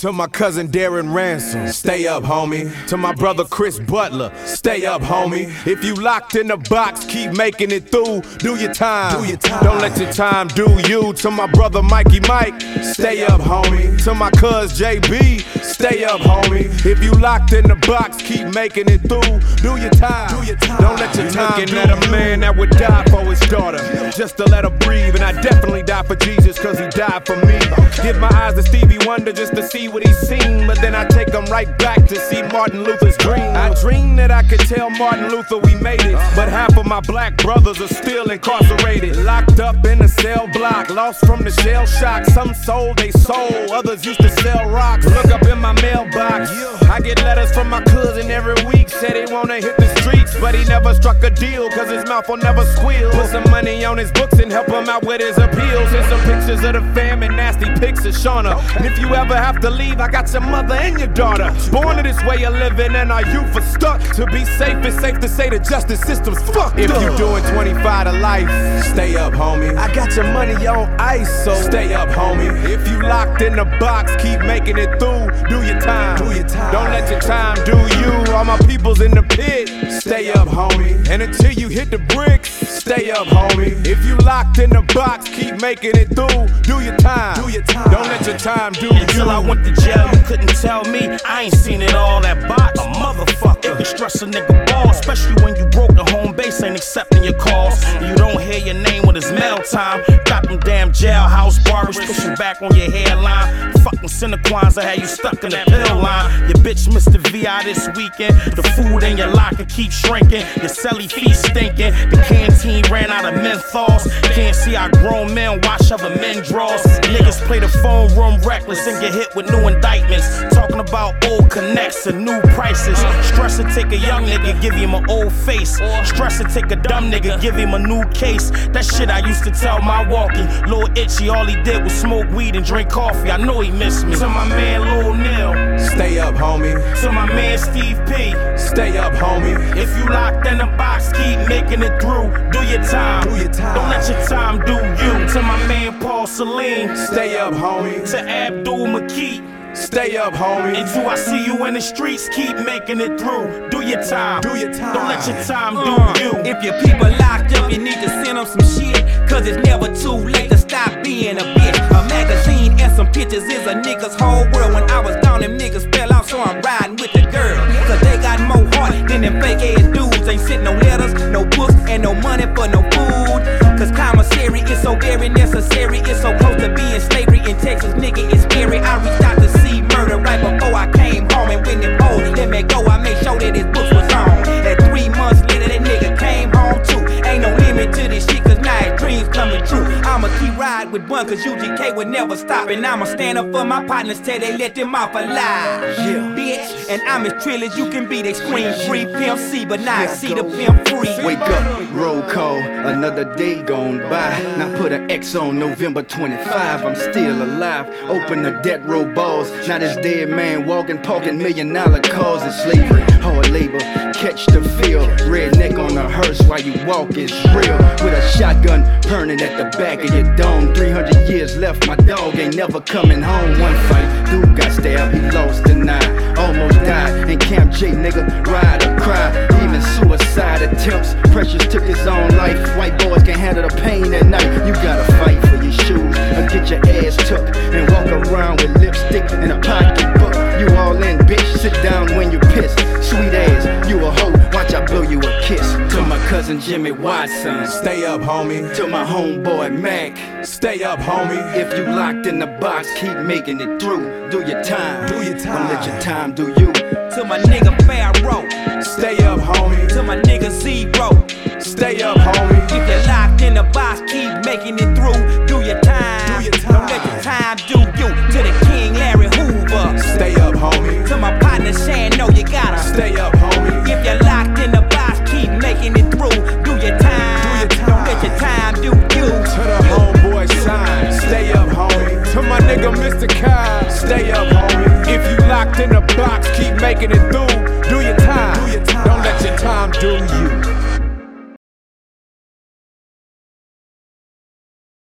To my cousin Darren Ransom, stay up, homie. To my brother Chris Butler, stay up, homie. If you locked in the box, keep making it through. Do your time. Do your time. Don't let your time do you. To my brother Mikey Mike, stay up, homie. To my cuz JB, stay up, homie. If you locked in the box, keep making it through. Do your time. Do your time. Don't let your time looking at a man that would die for his daughter, just to let her breathe. And I definitely die for Jesus, cause he died for me. Give my eyes to Stevie Wonder just to see what he's seen, but then I take them right back to see Martin Luther's dream. I dream that I could tell Martin Luther we made it, but half of my black brothers are still incarcerated, locked up in a cell block, lost from the shell shock. Some sold they soul, others used to sell rocks. Look up in my mailbox, I get letters from my cousin every week, said he wanna hit the streets, but he never struck a deal, cause his mouth will never squeal. Put some money on his books and help him out with his appeals, and some pictures of the fam and nasty pics of Shauna. And if you ever have to leave, I got got your mother and your daughter. Born to this way of living, and our youth are stuck. To be safe, it's safe to say the justice system's fucked. If you doing 25 to life, stay up, homie. I got your money on ice, so stay up, homie. If you locked in the box, keep making it through. Do your time. Do your time. Don't let your time do you. All my people's in the pit, stay up, homie. And until you hit the bricks, stay up, homie. If you locked in the box, keep making it through. Do your time. Do your time. Don't let your time do Until you. I went to jail, you couldn't tell me I ain't seen it all. That box, a motherfucker. It can stress a nigga ball, especially when you broke the home base ain't accepting your calls. You don't hear your name when it's mail time. Got them damn jailhouse barbers pushing back on your hairline. Fucking Cinequans, I had you stuck in the pill line. Your bitch missed the VI this weekend. The food in your locker keeps shrinking. Your celly feet stinking. The canteen ran out of menthols. Can't see our grown men wash other men draws. Niggas play the phone room reckless and get hit with new indictments. Talking about old connects and new prices. Stress to take a young nigga, give him an old face. Stress to take a dumb nigga, give him a new case. That shit I used to tell my walkie. Lil Itchy, all he did was smoke weed and drink coffee. I know he missed me. To my man Lil Neil. Stay up, homie. To my man Steve P. Stay up, homie. If you locked in a box, keep making it through. Do your time. Do your time. Don't let your time do you. To my man Paul Celine. Stay up, homie. To Abdul McKee. Stay up, homie. Until I see you in the streets, keep making it through. Do your time. Do your time. Don't let your time do Uh, you. If your people locked up, you need to send them some shit. Cause it's never too late to stop being a bitch. A magazine and some pictures is a nigga's whole world. When I was down, them niggas fell out, so I'm riding It's so close to being slavery in Texas, nigga. It's scary. I reached out to see murder right before cause UGK would never stop. And I'ma stand up for my partners till they let them off alive. Yeah. Bitch, and I'm as trill as you can be. They scream free Pimp C, but now I see the pimp free. Wake up, roll call, another day gone by. Now put an X on November 25. I'm still alive. Open the death row balls. Now this dead man walking, talking million dollar cars of slavery. Hard labor, catch the while you walk is real. With a shotgun burning at the back of your dome. 300 years left, my dog ain't never coming home. One fight, dude got stabbed, he lost the nine. Almost died in Camp J, nigga. Ride or cry. Even suicide attempts. Precious took his own life. White boys can't handle the pain at night. You gotta fight for your shoes or get your ass took and walk around with lipstick and a pocketbook. You all in, bitch. Sit down when you piss. Cousin Jimmy Watson. Stay up, homie. To my homeboy Mac. Stay up, homie. If you locked in the box, keep making it through. Do your time. Do your time. Don't let your time. time do you. To my nigga Pharaoh, Stay up, homie. to my nigga Zero. Stay up, homie. If you're locked in the box, keep making it through. Do your time. Do your Don't let your time do you. To the King Larry Hoover. Stay up, homie. To my partner Shan, keep making it through. Do your time. Do your time. Don't let your time do you.